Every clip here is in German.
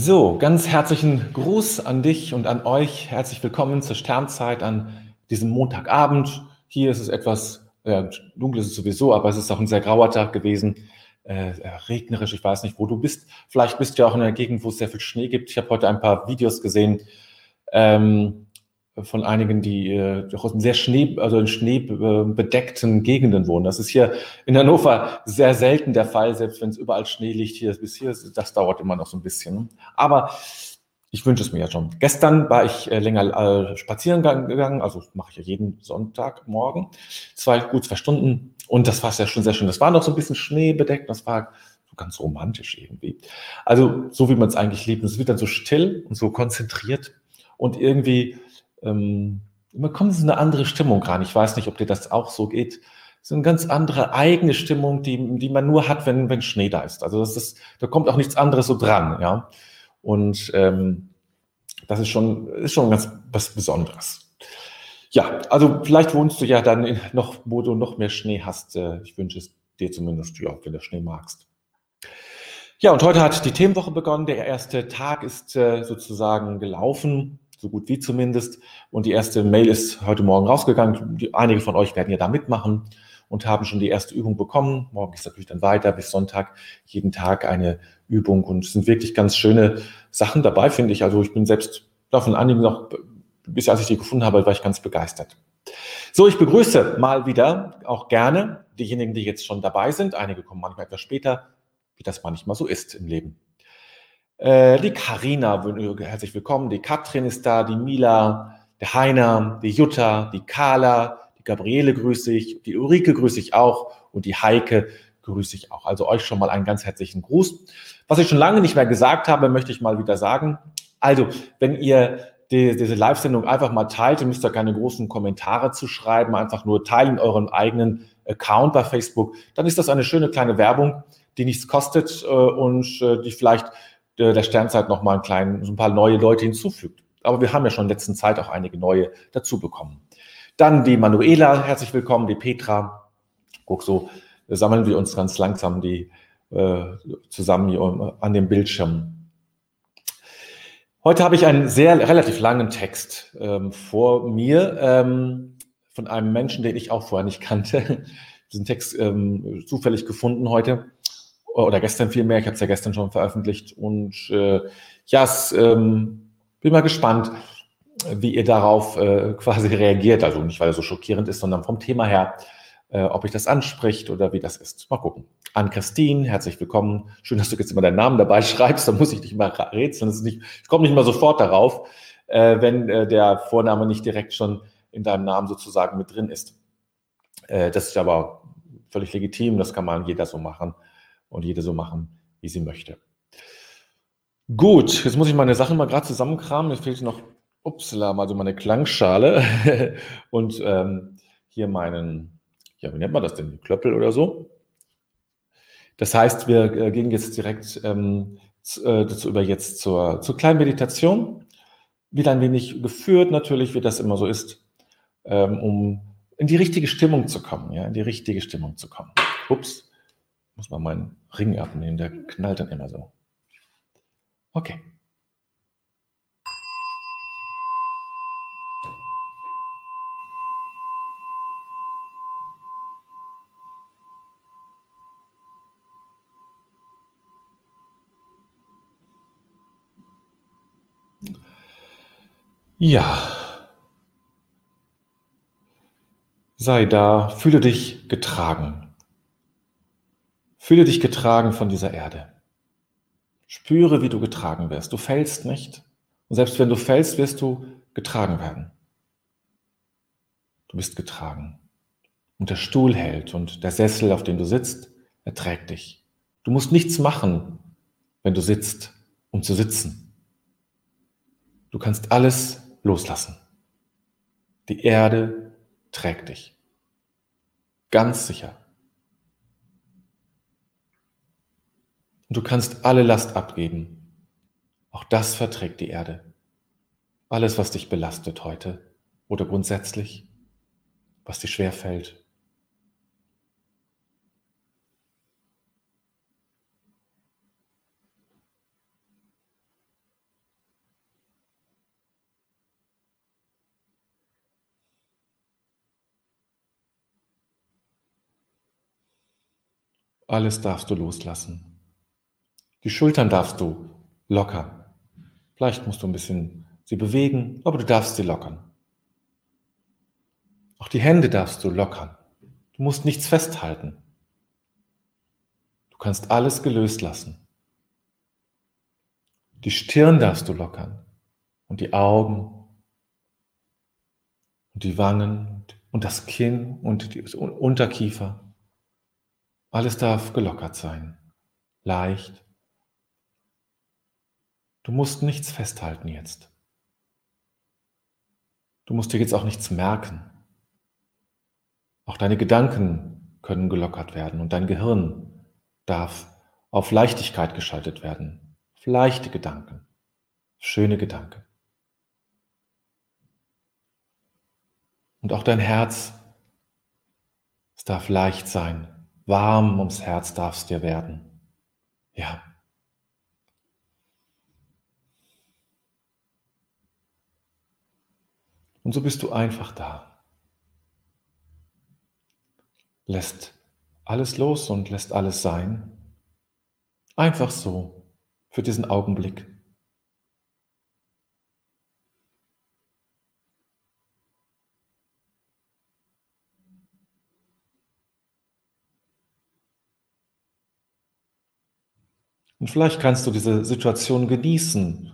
So, ganz herzlichen Gruß an dich und an euch. Herzlich willkommen zur Sternzeit an diesem Montagabend. Hier ist es etwas äh, dunkel, ist es sowieso, aber es ist auch ein sehr grauer Tag gewesen. Äh, regnerisch, ich weiß nicht, wo du bist. Vielleicht bist du ja auch in einer Gegend, wo es sehr viel Schnee gibt. Ich habe heute ein paar Videos gesehen. Ähm, von einigen, die äh, in sehr Schnee, also in schneebedeckten Gegenden wohnen. Das ist hier in Hannover sehr selten der Fall, selbst wenn es überall Schnee liegt. Hier bis hier, das dauert immer noch so ein bisschen. Aber ich wünsche es mir ja schon. Gestern war ich äh, länger äh, spazieren gegangen, also mache ich ja jeden Sonntagmorgen, zwei gut zwei Stunden und das war ja schon sehr schön. Das war noch so ein bisschen schneebedeckt, das war so ganz romantisch irgendwie. Also so wie man es eigentlich liebt. Es wird dann so still und so konzentriert und irgendwie ähm, man kommt in eine andere Stimmung rein. Ich weiß nicht, ob dir das auch so geht. So eine ganz andere eigene Stimmung, die, die man nur hat, wenn, wenn Schnee da ist. Also das ist, da kommt auch nichts anderes so dran, ja. Und ähm, das ist schon, ist schon ganz was Besonderes. Ja, also vielleicht wohnst du ja dann noch, wo du noch mehr Schnee hast. Äh, ich wünsche es dir zumindest, ja, wenn du Schnee magst. Ja, und heute hat die Themenwoche begonnen. Der erste Tag ist äh, sozusagen gelaufen so gut wie zumindest. Und die erste Mail ist heute Morgen rausgegangen. Einige von euch werden ja da mitmachen und haben schon die erste Übung bekommen. Morgen ist natürlich dann weiter bis Sonntag jeden Tag eine Übung und es sind wirklich ganz schöne Sachen dabei, finde ich. Also ich bin selbst davon einigen noch, bis als ich die gefunden habe, war ich ganz begeistert. So, ich begrüße mal wieder auch gerne diejenigen, die jetzt schon dabei sind. Einige kommen manchmal etwas später, wie das manchmal so ist im Leben. Äh, die Karina, herzlich willkommen. Die Katrin ist da, die Mila, der Heiner, die Jutta, die Carla, die Gabriele grüße ich, die Ulrike grüße ich auch und die Heike grüße ich auch. Also euch schon mal einen ganz herzlichen Gruß. Was ich schon lange nicht mehr gesagt habe, möchte ich mal wieder sagen. Also, wenn ihr die, diese Live-Sendung einfach mal teilt, ihr müsst da keine großen Kommentare zu schreiben, einfach nur teilen euren eigenen Account bei Facebook, dann ist das eine schöne kleine Werbung, die nichts kostet äh, und äh, die vielleicht der Sternzeit noch mal einen kleinen, so ein paar neue Leute hinzufügt. Aber wir haben ja schon in letzter Zeit auch einige neue dazu bekommen. Dann die Manuela, herzlich willkommen, die Petra. Guck, so sammeln wir uns ganz langsam die äh, zusammen hier an dem Bildschirm. Heute habe ich einen sehr relativ langen Text ähm, vor mir ähm, von einem Menschen, den ich auch vorher nicht kannte. Diesen Text ähm, zufällig gefunden heute oder gestern vielmehr, ich habe es ja gestern schon veröffentlicht und äh, ja, es, ähm, bin mal gespannt, wie ihr darauf äh, quasi reagiert. Also nicht, weil er so schockierend ist, sondern vom Thema her, äh, ob ich das anspricht oder wie das ist. Mal gucken. An Christine, herzlich willkommen. Schön, dass du jetzt immer deinen Namen dabei schreibst. Da muss ich nicht mal rätseln. Nicht, ich komme nicht mal sofort darauf, äh, wenn äh, der Vorname nicht direkt schon in deinem Namen sozusagen mit drin ist. Äh, das ist aber völlig legitim. Das kann man jeder so machen und jede so machen, wie sie möchte. Gut, jetzt muss ich meine Sachen mal gerade zusammenkramen. Mir fehlt noch, upsala, also meine Klangschale und ähm, hier meinen, ja, wie nennt man das denn, Klöppel oder so. Das heißt, wir äh, gehen jetzt direkt ähm, äh, dazu über jetzt zur, zur kleinen Meditation. Wieder ein wenig geführt, natürlich, wie das immer so ist, ähm, um in die richtige Stimmung zu kommen, ja, in die richtige Stimmung zu kommen. Ups muss man meinen Ring abnehmen, der knallt dann immer so. Okay. Ja. Sei da, fühle dich getragen. Fühle dich getragen von dieser Erde. Spüre, wie du getragen wirst. Du fällst nicht. Und selbst wenn du fällst, wirst du getragen werden. Du bist getragen. Und der Stuhl hält und der Sessel, auf dem du sitzt, er trägt dich. Du musst nichts machen, wenn du sitzt, um zu sitzen. Du kannst alles loslassen. Die Erde trägt dich. Ganz sicher. Und du kannst alle Last abgeben. Auch das verträgt die Erde. Alles, was dich belastet heute oder grundsätzlich, was dir schwer fällt. Alles darfst du loslassen. Die Schultern darfst du lockern. Vielleicht musst du ein bisschen sie bewegen, aber du darfst sie lockern. Auch die Hände darfst du lockern. Du musst nichts festhalten. Du kannst alles gelöst lassen. Die Stirn darfst du lockern und die Augen und die Wangen und das Kinn und die Unterkiefer. Alles darf gelockert sein, leicht. Du musst nichts festhalten jetzt. Du musst dir jetzt auch nichts merken. Auch deine Gedanken können gelockert werden und dein Gehirn darf auf Leichtigkeit geschaltet werden. leichte Gedanken, schöne Gedanken. Und auch dein Herz, es darf leicht sein, warm ums Herz darf es dir werden. Ja. Und so bist du einfach da. Lässt alles los und lässt alles sein. Einfach so, für diesen Augenblick. Und vielleicht kannst du diese Situation genießen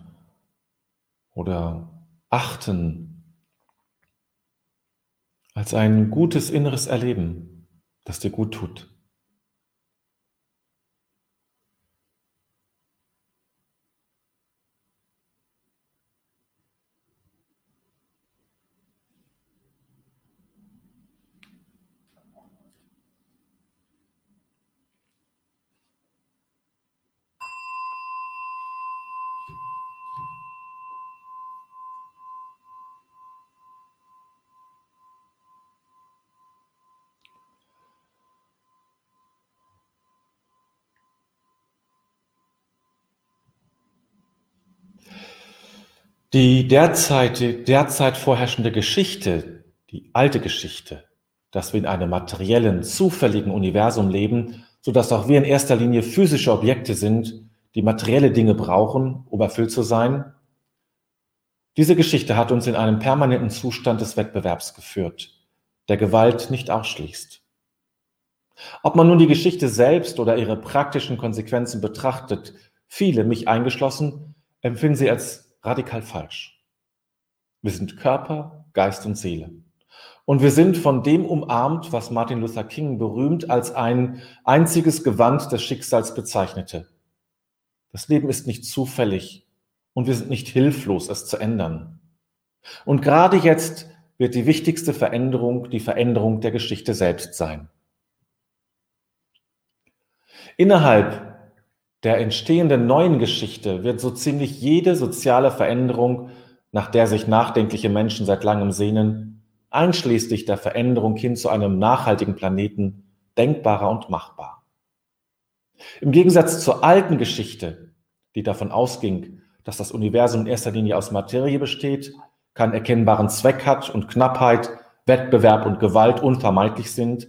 oder achten als ein gutes inneres Erleben, das dir gut tut. Die derzeit, derzeit vorherrschende Geschichte, die alte Geschichte, dass wir in einem materiellen, zufälligen Universum leben, so dass auch wir in erster Linie physische Objekte sind, die materielle Dinge brauchen, um erfüllt zu sein. Diese Geschichte hat uns in einen permanenten Zustand des Wettbewerbs geführt, der Gewalt nicht ausschließt. Ob man nun die Geschichte selbst oder ihre praktischen Konsequenzen betrachtet, viele, mich eingeschlossen, empfinden sie als radikal falsch. Wir sind Körper, Geist und Seele. Und wir sind von dem umarmt, was Martin Luther King berühmt als ein einziges Gewand des Schicksals bezeichnete. Das Leben ist nicht zufällig und wir sind nicht hilflos, es zu ändern. Und gerade jetzt wird die wichtigste Veränderung die Veränderung der Geschichte selbst sein. Innerhalb der entstehenden neuen Geschichte wird so ziemlich jede soziale Veränderung, nach der sich nachdenkliche Menschen seit langem sehnen, einschließlich der Veränderung hin zu einem nachhaltigen Planeten, denkbarer und machbar. Im Gegensatz zur alten Geschichte, die davon ausging, dass das Universum in erster Linie aus Materie besteht, keinen erkennbaren Zweck hat und Knappheit, Wettbewerb und Gewalt unvermeidlich sind,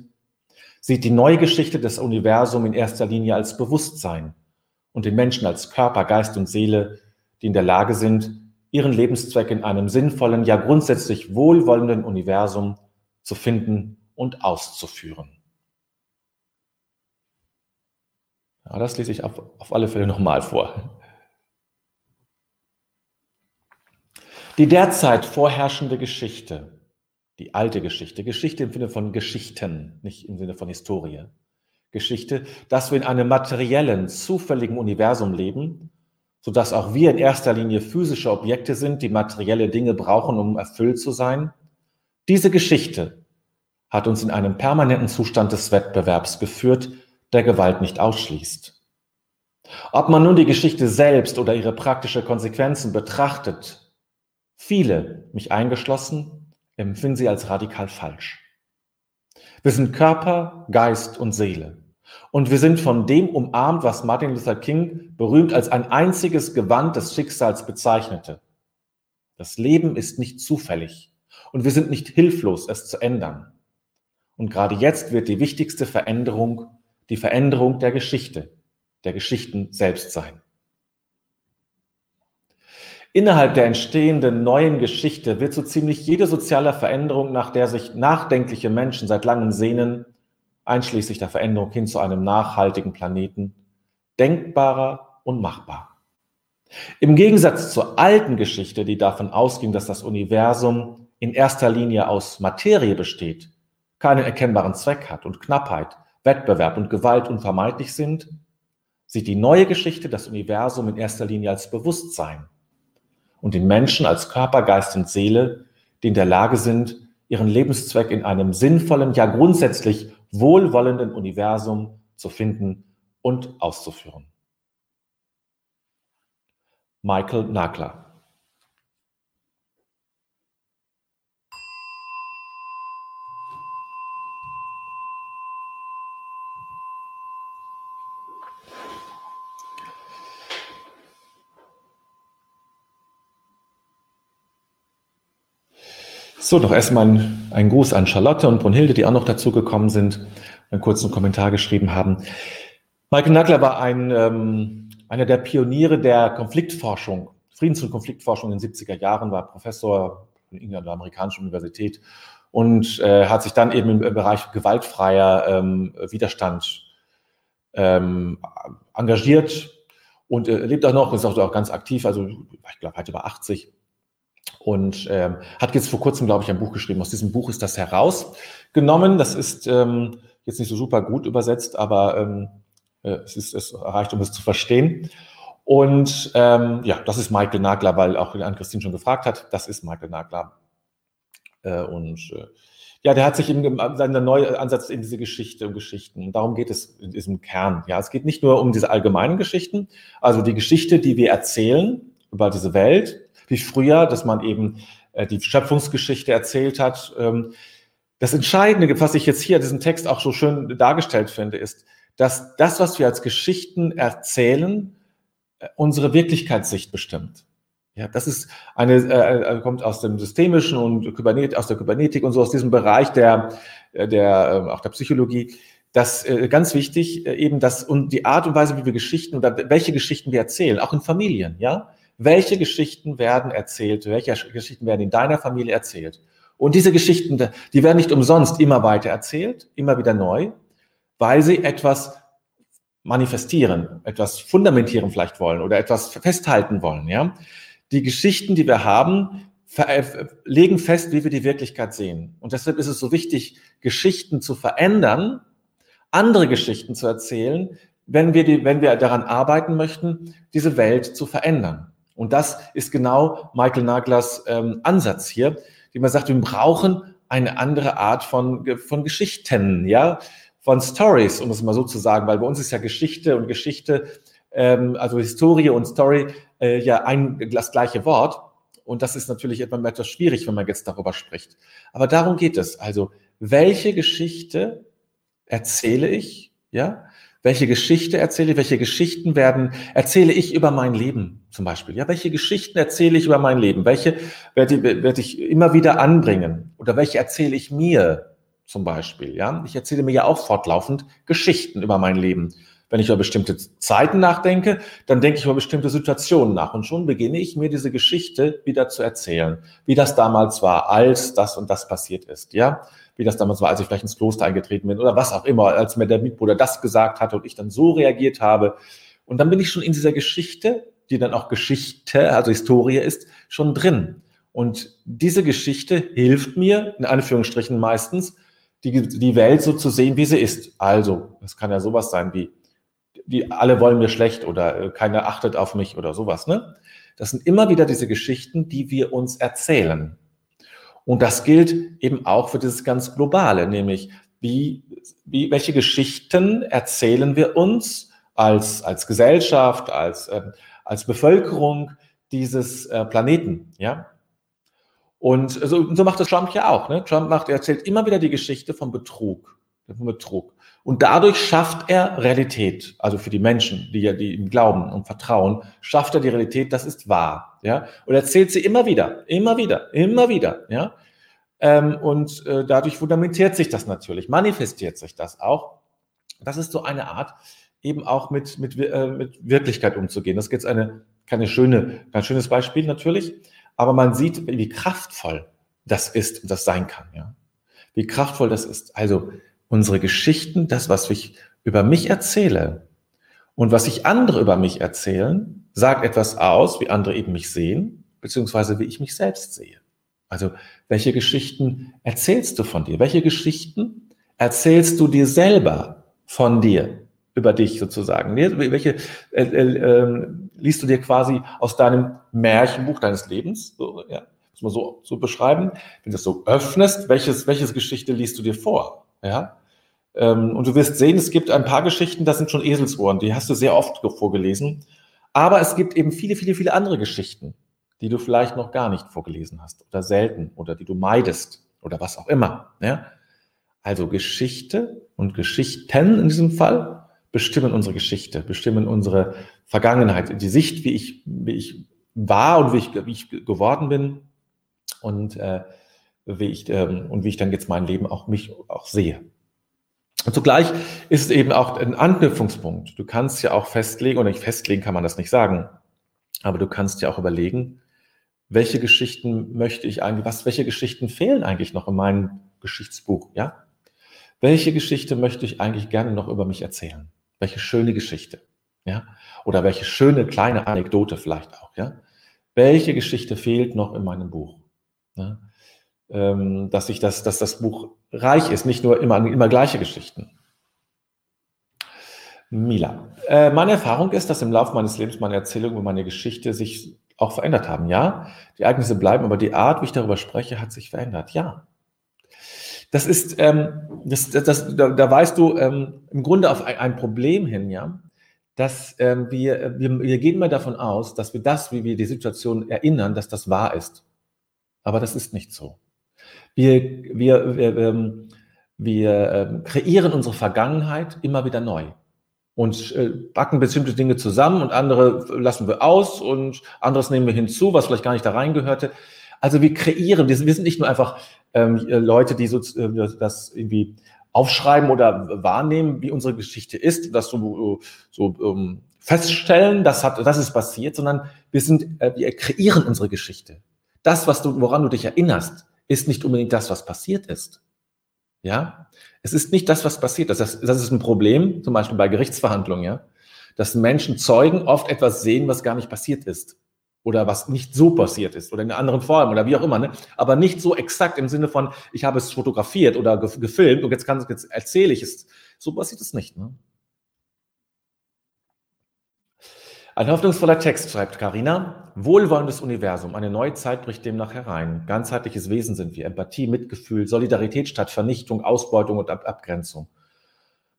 sieht die neue Geschichte des Universums in erster Linie als Bewusstsein, und den Menschen als Körper, Geist und Seele, die in der Lage sind, ihren Lebenszweck in einem sinnvollen, ja grundsätzlich wohlwollenden Universum zu finden und auszuführen. Ja, das lese ich auf, auf alle Fälle nochmal vor. Die derzeit vorherrschende Geschichte, die alte Geschichte, Geschichte im Sinne von Geschichten, nicht im Sinne von Historie, Geschichte, dass wir in einem materiellen, zufälligen Universum leben, sodass auch wir in erster Linie physische Objekte sind, die materielle Dinge brauchen, um erfüllt zu sein. Diese Geschichte hat uns in einen permanenten Zustand des Wettbewerbs geführt, der Gewalt nicht ausschließt. Ob man nun die Geschichte selbst oder ihre praktische Konsequenzen betrachtet, viele, mich eingeschlossen, empfinden sie als radikal falsch. Wir sind Körper, Geist und Seele. Und wir sind von dem umarmt, was Martin Luther King berühmt als ein einziges Gewand des Schicksals bezeichnete. Das Leben ist nicht zufällig und wir sind nicht hilflos, es zu ändern. Und gerade jetzt wird die wichtigste Veränderung die Veränderung der Geschichte, der Geschichten selbst sein. Innerhalb der entstehenden neuen Geschichte wird so ziemlich jede soziale Veränderung, nach der sich nachdenkliche Menschen seit langem sehnen, einschließlich der Veränderung hin zu einem nachhaltigen Planeten, denkbarer und machbar. Im Gegensatz zur alten Geschichte, die davon ausging, dass das Universum in erster Linie aus Materie besteht, keinen erkennbaren Zweck hat und Knappheit, Wettbewerb und Gewalt unvermeidlich sind, sieht die neue Geschichte das Universum in erster Linie als Bewusstsein und den Menschen als Körper, Geist und Seele, die in der Lage sind, ihren Lebenszweck in einem sinnvollen, ja grundsätzlich wohlwollenden Universum zu finden und auszuführen. Michael Nagler So, noch erstmal ein, Gruß an Charlotte und Brunhilde, die auch noch dazugekommen sind, einen kurzen Kommentar geschrieben haben. Michael Nagler war ein, ähm, einer der Pioniere der Konfliktforschung, Friedens- und Konfliktforschung in den 70er Jahren, war Professor in der amerikanischen Universität und äh, hat sich dann eben im Bereich gewaltfreier ähm, Widerstand ähm, engagiert und äh, lebt auch noch, ist auch, auch ganz aktiv, also ich glaube, hat über 80 und ähm, hat jetzt vor kurzem, glaube ich, ein Buch geschrieben. Aus diesem Buch ist das herausgenommen. Das ist ähm, jetzt nicht so super gut übersetzt, aber ähm, äh, es, ist, es reicht, um es zu verstehen. Und ähm, ja, das ist Michael Nagler, weil auch Ann-Christine schon gefragt hat, das ist Michael Nagler. Äh, und äh, ja, der hat sich in seinem neuen Ansatz in diese Geschichte und Geschichten. Und darum geht es in diesem Kern. Ja, es geht nicht nur um diese allgemeinen Geschichten, also die Geschichte, die wir erzählen über diese Welt, wie früher, dass man eben äh, die Schöpfungsgeschichte erzählt hat. Ähm, das Entscheidende, was ich jetzt hier in diesem Text auch so schön dargestellt finde, ist, dass das, was wir als Geschichten erzählen, äh, unsere Wirklichkeitssicht bestimmt. Ja, das ist eine, äh, äh, kommt aus dem systemischen und Kybernet, aus der Kybernetik und so aus diesem Bereich der, äh, der, äh, auch der Psychologie. Das äh, ganz wichtig eben, dass und die Art und Weise, wie wir Geschichten oder welche Geschichten wir erzählen, auch in Familien, ja, welche Geschichten werden erzählt, welche Geschichten werden in deiner Familie erzählt. Und diese Geschichten, die werden nicht umsonst immer weiter erzählt, immer wieder neu, weil sie etwas manifestieren, etwas fundamentieren vielleicht wollen oder etwas festhalten wollen, ja. Die Geschichten, die wir haben, äh, legen fest, wie wir die Wirklichkeit sehen. Und deshalb ist es so wichtig, Geschichten zu verändern, andere Geschichten zu erzählen, wenn wir, die, wenn wir daran arbeiten möchten, diese Welt zu verändern. Und das ist genau Michael Naglers ähm, Ansatz hier, die man sagt, wir brauchen eine andere Art von, von Geschichten, ja, von Stories, um es mal so zu sagen, weil bei uns ist ja Geschichte und Geschichte, ähm, also Historie und Story äh, ja ein das gleiche Wort. Und das ist natürlich etwas schwierig, wenn man jetzt darüber spricht. Aber darum geht es. Also, welche Geschichte erzähle ich, ja? Welche Geschichte erzähle ich? Welche Geschichten werden, erzähle ich über mein Leben zum Beispiel? Ja, welche Geschichten erzähle ich über mein Leben? Welche werde, werde ich immer wieder anbringen? Oder welche erzähle ich mir zum Beispiel? Ja, ich erzähle mir ja auch fortlaufend Geschichten über mein Leben. Wenn ich über bestimmte Zeiten nachdenke, dann denke ich über bestimmte Situationen nach. Und schon beginne ich mir diese Geschichte wieder zu erzählen, wie das damals war, als das und das passiert ist. Ja, wie das damals war, als ich vielleicht ins Kloster eingetreten bin oder was auch immer, als mir der Mitbruder das gesagt hatte und ich dann so reagiert habe. Und dann bin ich schon in dieser Geschichte, die dann auch Geschichte, also Historie ist, schon drin. Und diese Geschichte hilft mir, in Anführungsstrichen meistens, die, die Welt so zu sehen, wie sie ist. Also, es kann ja sowas sein wie, die alle wollen mir schlecht oder äh, keiner achtet auf mich oder sowas. Ne? Das sind immer wieder diese Geschichten, die wir uns erzählen. Und das gilt eben auch für dieses ganz Globale, nämlich wie, wie, welche Geschichten erzählen wir uns als, als Gesellschaft, als, äh, als Bevölkerung dieses äh, Planeten, ja? Und so, so macht das Trump ja auch. Ne? Trump macht, er erzählt immer wieder die Geschichte vom Betrug, vom Betrug. Und dadurch schafft er Realität, also für die Menschen, die ja, die ihm glauben und vertrauen, schafft er die Realität, das ist wahr, ja. Und erzählt sie immer wieder, immer wieder, immer wieder, ja. Ähm, und äh, dadurch fundamentiert sich das natürlich, manifestiert sich das auch. Das ist so eine Art, eben auch mit, mit, äh, mit Wirklichkeit umzugehen. Das ist jetzt eine, keine schöne, kein schönes Beispiel natürlich, aber man sieht, wie kraftvoll das ist und das sein kann. Ja? Wie kraftvoll das ist. Also unsere Geschichten, das, was ich über mich erzähle und was sich andere über mich erzählen, sagt etwas aus, wie andere eben mich sehen, beziehungsweise wie ich mich selbst sehe. Also welche Geschichten erzählst du von dir? Welche Geschichten erzählst du dir selber von dir? über dich sozusagen. Welche äh, äh, äh, liest du dir quasi aus deinem Märchenbuch deines Lebens? So, ja, muss man so, so beschreiben. Wenn du das so öffnest, welches, welches Geschichte liest du dir vor? Ja? Ähm, und du wirst sehen, es gibt ein paar Geschichten, das sind schon Eselsohren, die hast du sehr oft vorgelesen. Aber es gibt eben viele, viele, viele andere Geschichten, die du vielleicht noch gar nicht vorgelesen hast oder selten oder die du meidest oder was auch immer. Ja? Also Geschichte und Geschichten in diesem Fall bestimmen unsere Geschichte, bestimmen unsere Vergangenheit, die Sicht, wie ich, wie ich war und wie ich, wie ich geworden bin und äh, wie ich ähm, und wie ich dann jetzt mein Leben auch mich auch sehe. Und zugleich ist es eben auch ein Anknüpfungspunkt. Du kannst ja auch festlegen, oder nicht festlegen kann man das nicht sagen, aber du kannst ja auch überlegen, welche Geschichten möchte ich eigentlich, was, welche Geschichten fehlen eigentlich noch in meinem Geschichtsbuch, ja? Welche Geschichte möchte ich eigentlich gerne noch über mich erzählen? Welche schöne Geschichte, ja? Oder welche schöne kleine Anekdote vielleicht auch, ja? Welche Geschichte fehlt noch in meinem Buch? Ja? Ähm, dass ich das, dass das Buch reich ist, nicht nur immer, immer gleiche Geschichten. Mila. Äh, meine Erfahrung ist, dass im Laufe meines Lebens meine Erzählungen und meine Geschichte sich auch verändert haben. Ja, die Ereignisse bleiben, aber die Art, wie ich darüber spreche, hat sich verändert. Ja. Das ist, ähm, das, das, das, da, da weißt du ähm, im Grunde auf ein, ein Problem hin, ja, dass ähm, wir, wir, wir gehen mal davon aus, dass wir das, wie wir die Situation erinnern, dass das wahr ist. Aber das ist nicht so. Wir, wir, wir, ähm, wir ähm, kreieren unsere Vergangenheit immer wieder neu und äh, backen bestimmte Dinge zusammen und andere lassen wir aus und anderes nehmen wir hinzu, was vielleicht gar nicht da reingehörte. Also wir kreieren, wir sind nicht nur einfach ähm, Leute, die so, äh, das irgendwie aufschreiben oder wahrnehmen, wie unsere Geschichte ist, das so, so ähm, feststellen, das hat, das ist passiert, sondern wir sind, äh, wir kreieren unsere Geschichte. Das, was du, woran du dich erinnerst, ist nicht unbedingt das, was passiert ist. Ja, es ist nicht das, was passiert ist. Das, das ist ein Problem, zum Beispiel bei Gerichtsverhandlungen, ja, dass Menschen Zeugen oft etwas sehen, was gar nicht passiert ist oder was nicht so passiert ist oder in einer anderen Form oder wie auch immer, ne? aber nicht so exakt im Sinne von, ich habe es fotografiert oder gefilmt und jetzt, kann, jetzt erzähle ich es. So passiert es nicht. Ne? Ein hoffnungsvoller Text, schreibt Karina. Wohlwollendes Universum, eine neue Zeit bricht demnach herein. Ganzheitliches Wesen sind wir. Empathie, Mitgefühl, Solidarität statt Vernichtung, Ausbeutung und Ab Abgrenzung.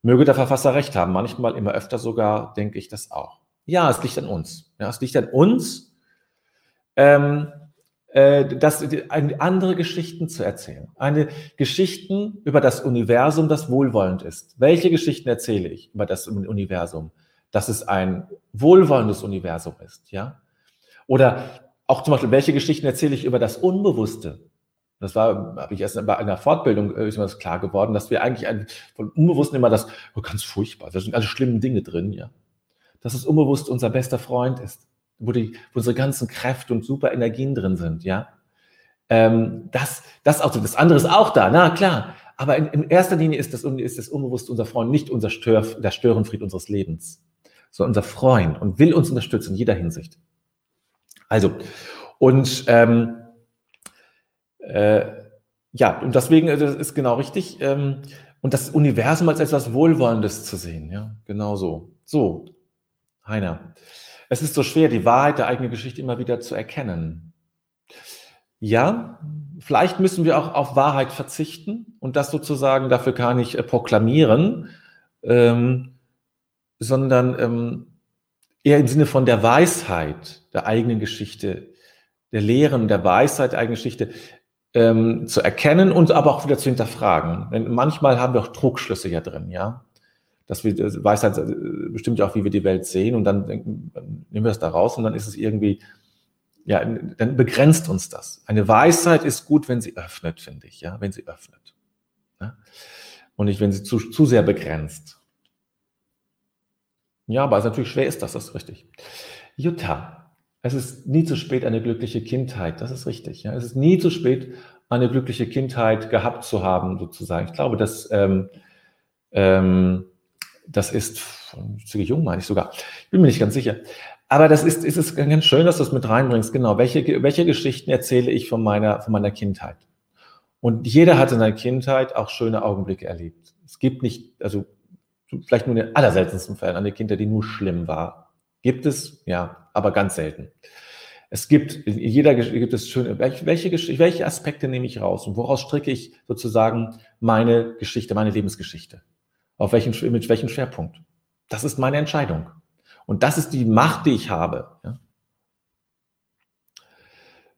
Möge der Verfasser recht haben, manchmal immer öfter sogar, denke ich das auch. Ja, es liegt an uns. Ja, es liegt an uns, ähm, äh, das, eine, andere Geschichten zu erzählen. Eine Geschichten über das Universum, das wohlwollend ist. Welche Geschichten erzähle ich über das Universum? Dass es ein wohlwollendes Universum ist, ja? Oder auch zum Beispiel, welche Geschichten erzähle ich über das Unbewusste? Das war, habe ich erst bei einer Fortbildung äh, ist mir das klar geworden, dass wir eigentlich ein, von Unbewussten immer das, oh, ganz furchtbar, da sind alle schlimmen Dinge drin, ja. Dass das Unbewusste unser bester Freund ist wo, die, wo unsere ganzen Kräfte und super Energien drin sind, ja. Ähm, das, das, auch, das andere ist auch da, na klar. Aber in, in erster Linie ist das, ist das Unbewusst unser Freund, nicht unser Stör, der Störenfried unseres Lebens, sondern unser Freund und will uns unterstützen in jeder Hinsicht. Also, und ähm, äh, ja, und deswegen äh, das ist genau richtig. Ähm, und das Universum als etwas Wohlwollendes zu sehen, ja, genau so. So, Heiner. Es ist so schwer, die Wahrheit der eigenen Geschichte immer wieder zu erkennen. Ja, vielleicht müssen wir auch auf Wahrheit verzichten und das sozusagen dafür gar nicht äh, proklamieren, ähm, sondern ähm, eher im Sinne von der Weisheit der eigenen Geschichte, der Lehren der Weisheit der eigenen Geschichte ähm, zu erkennen und aber auch wieder zu hinterfragen. Denn manchmal haben wir auch Trugschlüsse ja drin, ja dass wir Weisheit äh, bestimmt ja auch, wie wir die Welt sehen und dann, nehmen wir das da raus und dann ist es irgendwie, ja, dann begrenzt uns das. Eine Weisheit ist gut, wenn sie öffnet, finde ich, ja, wenn sie öffnet. Ja? Und nicht, wenn sie zu, zu sehr begrenzt. Ja, aber natürlich schwer ist das, das ist richtig. Jutta, es ist nie zu spät, eine glückliche Kindheit. Das ist richtig. Ja. Es ist nie zu spät, eine glückliche Kindheit gehabt zu haben, sozusagen. Ich glaube, dass ähm, ähm, das ist ziemlich jung, meine ich sogar. Ich bin mir nicht ganz sicher. Aber das ist, ist es ganz schön, dass du es mit reinbringst. Genau. Welche, welche Geschichten erzähle ich von meiner, von meiner Kindheit? Und jeder hat in seiner Kindheit auch schöne Augenblicke erlebt. Es gibt nicht, also vielleicht nur in den allerseltensten Fällen eine Kindheit, die nur schlimm war. Gibt es, ja, aber ganz selten. Es gibt, in jeder gibt es schöne, welche, welche, welche Aspekte nehme ich raus und woraus stricke ich sozusagen meine Geschichte, meine Lebensgeschichte? Auf welchen, mit welchem Schwerpunkt? Das ist meine Entscheidung. Und das ist die Macht, die ich habe. Ja?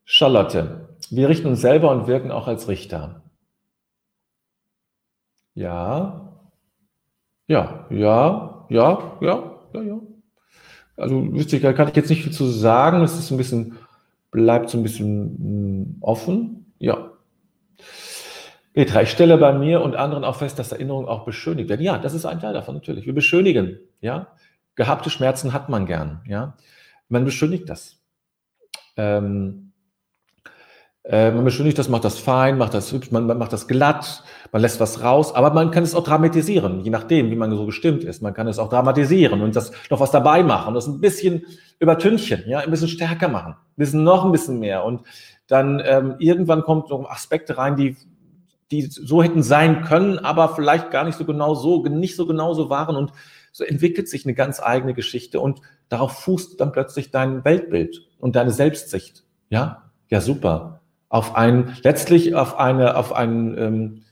Charlotte, wir richten uns selber und wirken auch als Richter. Ja, ja, ja, ja, ja, ja, ja. Also wüsste ich, kann ich jetzt nicht viel zu sagen. Es ist ein bisschen, bleibt so ein bisschen mm, offen. Ja. Petra, ich stelle bei mir und anderen auch fest, dass Erinnerungen auch beschönigt werden. Ja, das ist ein Teil davon natürlich. Wir beschönigen, ja. Gehabte Schmerzen hat man gern, ja. Man beschönigt das. Ähm, äh, man beschönigt das, macht das fein, macht das hübsch, man, man, macht das glatt, man lässt was raus, aber man kann es auch dramatisieren, je nachdem, wie man so gestimmt ist. Man kann es auch dramatisieren und das noch was dabei machen, das ein bisschen übertünchen, ja, ein bisschen stärker machen, ein bisschen noch ein bisschen mehr und dann ähm, irgendwann kommt so Aspekte rein, die die so hätten sein können, aber vielleicht gar nicht so genau so, nicht so genau so waren und so entwickelt sich eine ganz eigene Geschichte und darauf fußt dann plötzlich dein Weltbild und deine Selbstsicht. Ja, ja, super auf ein, letztlich auf eine, auf ein, ähm,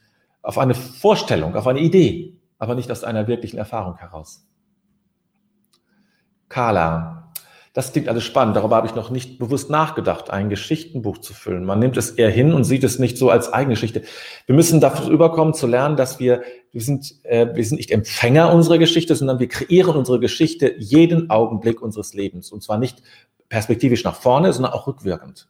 auf eine Vorstellung, auf eine Idee, aber nicht aus einer wirklichen Erfahrung heraus. Carla, das klingt alles spannend. Darüber habe ich noch nicht bewusst nachgedacht, ein Geschichtenbuch zu füllen. Man nimmt es eher hin und sieht es nicht so als eigene Geschichte. Wir müssen dafür überkommen zu lernen, dass wir, wir sind, äh, wir sind nicht Empfänger unserer Geschichte, sondern wir kreieren unsere Geschichte jeden Augenblick unseres Lebens. Und zwar nicht perspektivisch nach vorne, sondern auch rückwirkend.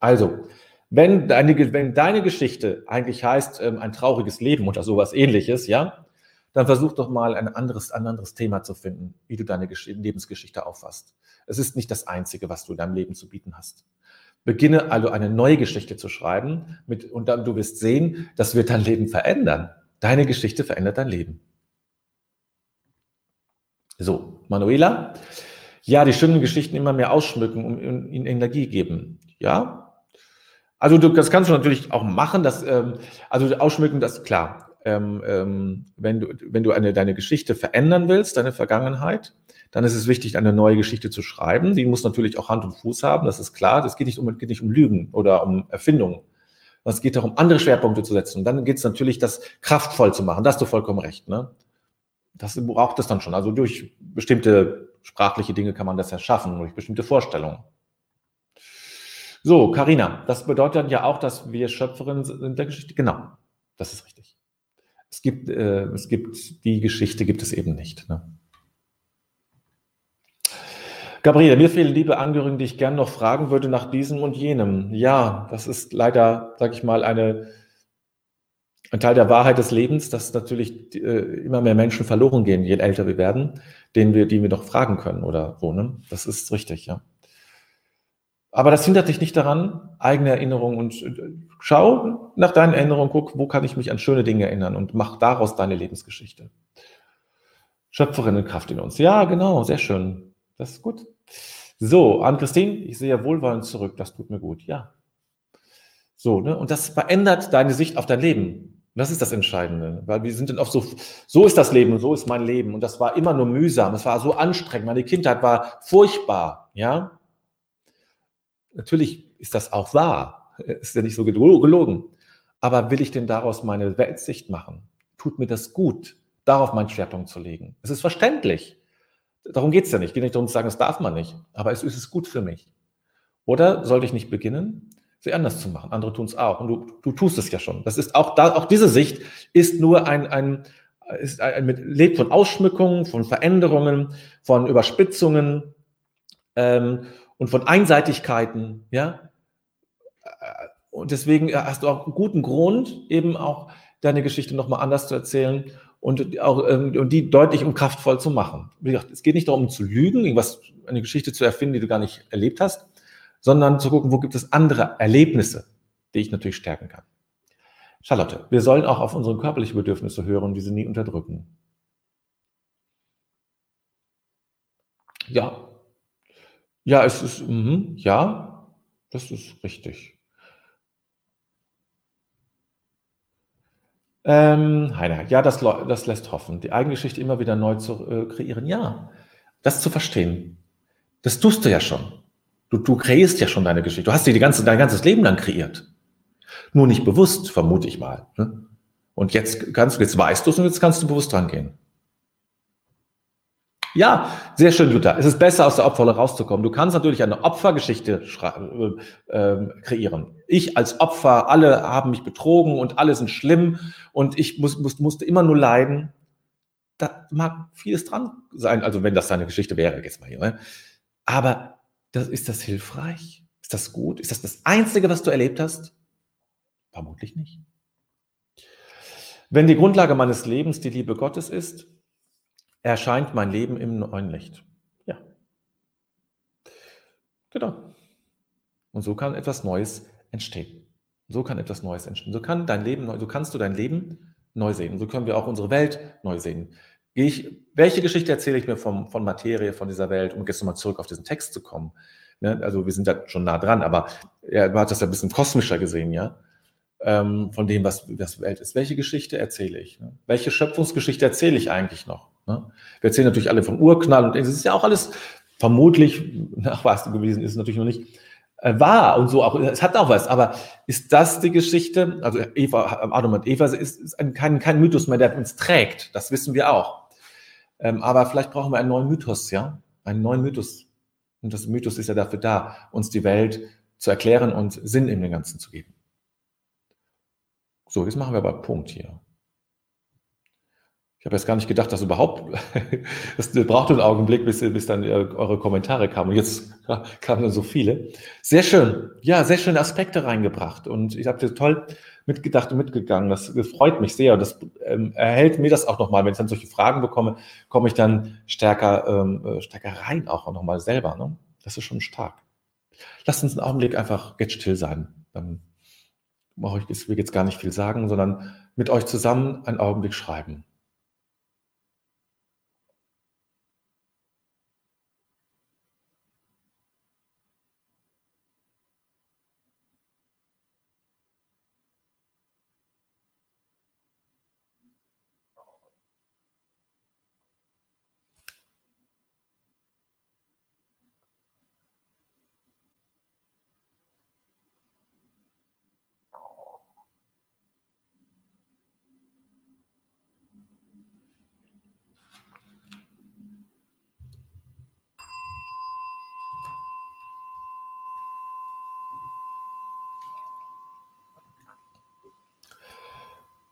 Also, wenn deine, wenn deine Geschichte eigentlich heißt, ähm, ein trauriges Leben oder sowas ähnliches, ja, dann versuch doch mal ein anderes, ein anderes Thema zu finden, wie du deine Gesch Lebensgeschichte auffasst. Es ist nicht das Einzige, was du in deinem Leben zu bieten hast. Beginne also eine neue Geschichte zu schreiben mit, und dann du wirst sehen, das wird dein Leben verändern. Deine Geschichte verändert dein Leben. So, Manuela. Ja, die schönen Geschichten immer mehr ausschmücken und ihnen Energie geben. Ja, also du, das kannst du natürlich auch machen. Das, ähm, also ausschmücken, das klar. Ähm, ähm, wenn du, wenn du eine, deine Geschichte verändern willst, deine Vergangenheit, dann ist es wichtig, eine neue Geschichte zu schreiben. Die muss natürlich auch Hand und Fuß haben, das ist klar. Das geht nicht um, geht nicht um Lügen oder um Erfindungen. Es geht darum, andere Schwerpunkte zu setzen. Und dann geht es natürlich, das kraftvoll zu machen. Da hast du vollkommen recht. Ne? Das braucht es dann schon. Also durch bestimmte sprachliche Dinge kann man das ja schaffen, durch bestimmte Vorstellungen. So, Karina, das bedeutet ja auch, dass wir Schöpferin sind der Geschichte. Genau, das ist richtig. Es gibt, äh, es gibt die Geschichte, gibt es eben nicht. Ne? Gabriele, mir fehlen liebe Angehörigen, die ich gern noch fragen würde nach diesem und jenem. Ja, das ist leider, sag ich mal, eine, ein Teil der Wahrheit des Lebens, dass natürlich äh, immer mehr Menschen verloren gehen, je älter wir werden, denen wir, die wir noch fragen können oder wo. Ne? Das ist richtig, ja. Aber das hindert dich nicht daran, eigene Erinnerungen und äh, schau nach deinen Erinnerungen, guck, wo kann ich mich an schöne Dinge erinnern und mach daraus deine Lebensgeschichte. Schöpferinnenkraft in uns. Ja, genau, sehr schön. Das ist gut. So, an Christine, ich sehe wohlwollend zurück, das tut mir gut, ja. So, ne? Und das verändert deine Sicht auf dein Leben. Das ist das Entscheidende, weil wir sind dann oft so, so ist das Leben, so ist mein Leben. Und das war immer nur mühsam, es war so anstrengend, meine Kindheit war furchtbar, ja. Natürlich ist das auch wahr, ist ja nicht so gelogen. Aber will ich denn daraus meine Weltsicht machen? Tut mir das gut, darauf meinen Schwerpunkt zu legen? Es ist verständlich. Darum geht es ja nicht. Geht nicht darum zu sagen, das darf man nicht. Aber es ist es gut für mich. Oder sollte ich nicht beginnen, sie anders zu machen? Andere tun es auch. Und du, du tust es ja schon. Das ist auch, da, auch diese Sicht ist nur ein, ein, ist ein, ein lebt von Ausschmückungen, von Veränderungen, von Überspitzungen. Ähm, und von Einseitigkeiten, ja. Und deswegen hast du auch einen guten Grund, eben auch deine Geschichte nochmal anders zu erzählen und, auch, ähm, und die deutlich und kraftvoll zu machen. Wie gesagt, es geht nicht darum zu lügen, irgendwas, eine Geschichte zu erfinden, die du gar nicht erlebt hast, sondern zu gucken, wo gibt es andere Erlebnisse, die ich natürlich stärken kann. Charlotte, wir sollen auch auf unsere körperlichen Bedürfnisse hören und diese nie unterdrücken. Ja. Ja, es ist, mh, ja, das ist richtig. Ähm, Heiner, ja, das, das lässt hoffen. Die eigene Geschichte immer wieder neu zu äh, kreieren. Ja, das zu verstehen. Das tust du ja schon. Du, du kreierst ja schon deine Geschichte. Du hast sie die ganze, dein ganzes Leben lang kreiert. Nur nicht bewusst, vermute ich mal. Ne? Und jetzt kannst jetzt weißt du es und jetzt kannst du bewusst dran gehen. Ja, sehr schön, Jutta. Es ist besser, aus der Opferrolle rauszukommen. Du kannst natürlich eine Opfergeschichte äh, äh, kreieren. Ich als Opfer, alle haben mich betrogen und alle sind schlimm und ich muss, muss, musste immer nur leiden. Da mag vieles dran sein, also wenn das deine Geschichte wäre, jetzt mal hier. Ne? Aber das, ist das hilfreich? Ist das gut? Ist das das Einzige, was du erlebt hast? Vermutlich nicht. Wenn die Grundlage meines Lebens die Liebe Gottes ist, erscheint mein Leben im neuen Licht. Ja. Genau. Und so kann etwas Neues entstehen. So kann etwas Neues entstehen. So kann dein Leben so kannst du dein Leben neu sehen. So können wir auch unsere Welt neu sehen. Ich, welche Geschichte erzähle ich mir vom, von Materie, von dieser Welt, um jetzt nochmal zurück auf diesen Text zu kommen? Ne? Also wir sind da schon nah dran, aber er hat das ja ein bisschen kosmischer gesehen, ja ähm, von dem, was das Welt ist. Welche Geschichte erzähle ich? Ne? Welche Schöpfungsgeschichte erzähle ich eigentlich noch? Ne? Wir erzählen natürlich alle vom Urknall und es ist ja auch alles vermutlich nachweisbar gewesen, ist natürlich noch nicht äh, wahr und so auch. Es hat auch was, aber ist das die Geschichte? Also Eva, Adam und Eva ist, ist ein, kein, kein Mythos mehr, der uns trägt. Das wissen wir auch. Ähm, aber vielleicht brauchen wir einen neuen Mythos, ja, einen neuen Mythos. Und das Mythos ist ja dafür da, uns die Welt zu erklären und Sinn in dem Ganzen zu geben. So, jetzt machen wir aber Punkt hier. Ich habe jetzt gar nicht gedacht, dass überhaupt, das braucht einen Augenblick, bis, bis dann äh, eure Kommentare kamen. Und jetzt kamen dann so viele. Sehr schön. Ja, sehr schöne Aspekte reingebracht. Und ich habe toll mitgedacht und mitgegangen. Das, das freut mich sehr. Und das ähm, erhält mir das auch nochmal. Wenn ich dann solche Fragen bekomme, komme ich dann stärker, ähm, äh, stärker rein auch nochmal selber. Ne? Das ist schon stark. Lasst uns einen Augenblick einfach jetzt still sein. Dann brauche ich deswegen jetzt gar nicht viel sagen, sondern mit euch zusammen einen Augenblick schreiben.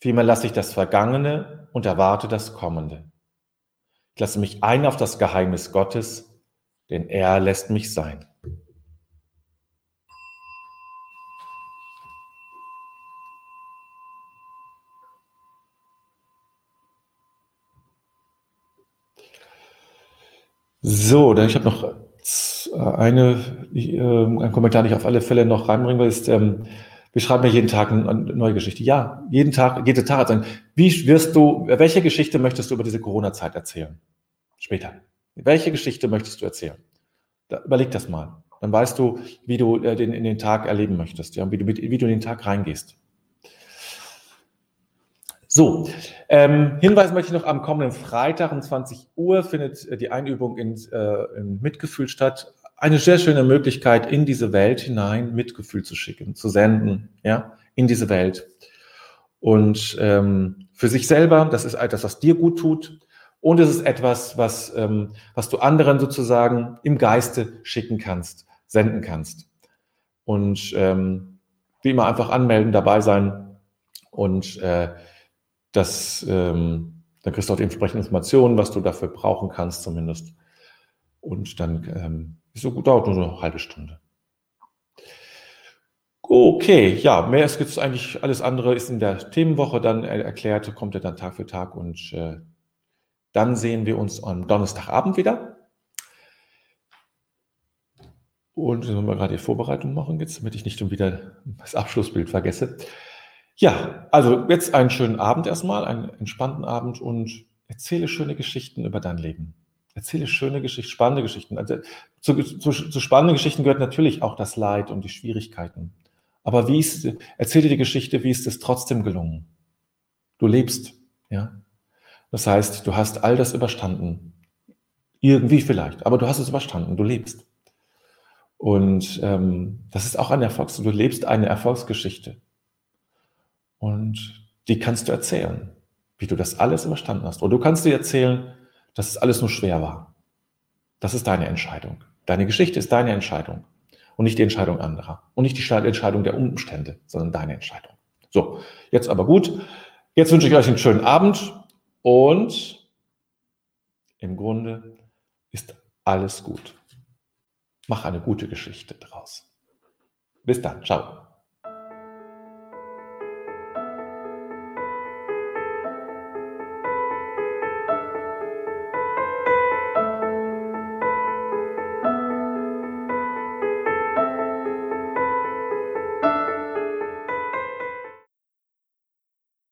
Vielmehr lasse ich das Vergangene und erwarte das Kommende. Ich lasse mich ein auf das Geheimnis Gottes, denn er lässt mich sein. So, dann ich habe noch eine, äh, einen Kommentar, den ich auf alle Fälle noch reinbringen will, ist, ähm, Wir schreiben ja jeden Tag eine neue Geschichte. Ja, jeden Tag, jede Tag sein. Wie wirst du, welche Geschichte möchtest du über diese Corona-Zeit erzählen? Später. Welche Geschichte möchtest du erzählen? Da, überleg das mal. Dann weißt du, wie du äh, den, in den Tag erleben möchtest, ja, wie du, wie du in den Tag reingehst. So, ähm, Hinweis möchte ich noch, am kommenden Freitag um 20 Uhr findet äh, die Einübung in, äh, in Mitgefühl statt. Eine sehr schöne Möglichkeit, in diese Welt hinein Mitgefühl zu schicken, zu senden, ja, in diese Welt. Und ähm, für sich selber, das ist etwas, was dir gut tut. Und es ist etwas, was, ähm, was du anderen sozusagen im Geiste schicken kannst, senden kannst. Und ähm, wie immer einfach anmelden, dabei sein und äh, das, ähm, dann kriegst du auch die entsprechenden Informationen, was du dafür brauchen kannst zumindest. Und dann ähm, so gut, dauert nur eine halbe Stunde. Okay, ja, mehr ist jetzt eigentlich alles andere ist in der Themenwoche dann erklärt, kommt ja dann Tag für Tag und äh, dann sehen wir uns am Donnerstagabend wieder. Und sollen wir gerade die Vorbereitung machen jetzt, damit ich nicht schon wieder das Abschlussbild vergesse. Ja, also jetzt einen schönen Abend erstmal, einen entspannten Abend und erzähle schöne Geschichten über dein Leben. Erzähle schöne Geschichten, spannende Geschichten. Also zu, zu, zu spannenden Geschichten gehört natürlich auch das Leid und die Schwierigkeiten. Aber wie ist, erzähle die Geschichte, wie ist es trotzdem gelungen? Du lebst, ja. Das heißt, du hast all das überstanden. Irgendwie vielleicht, aber du hast es überstanden, du lebst. Und ähm, das ist auch ein Erfolgs, du lebst eine Erfolgsgeschichte. Und die kannst du erzählen, wie du das alles überstanden hast. Und du kannst dir erzählen, dass es alles nur schwer war. Das ist deine Entscheidung. Deine Geschichte ist deine Entscheidung und nicht die Entscheidung anderer und nicht die Entscheidung der Umstände, sondern deine Entscheidung. So, jetzt aber gut. Jetzt wünsche ich euch einen schönen Abend und im Grunde ist alles gut. Mach eine gute Geschichte draus. Bis dann. Ciao.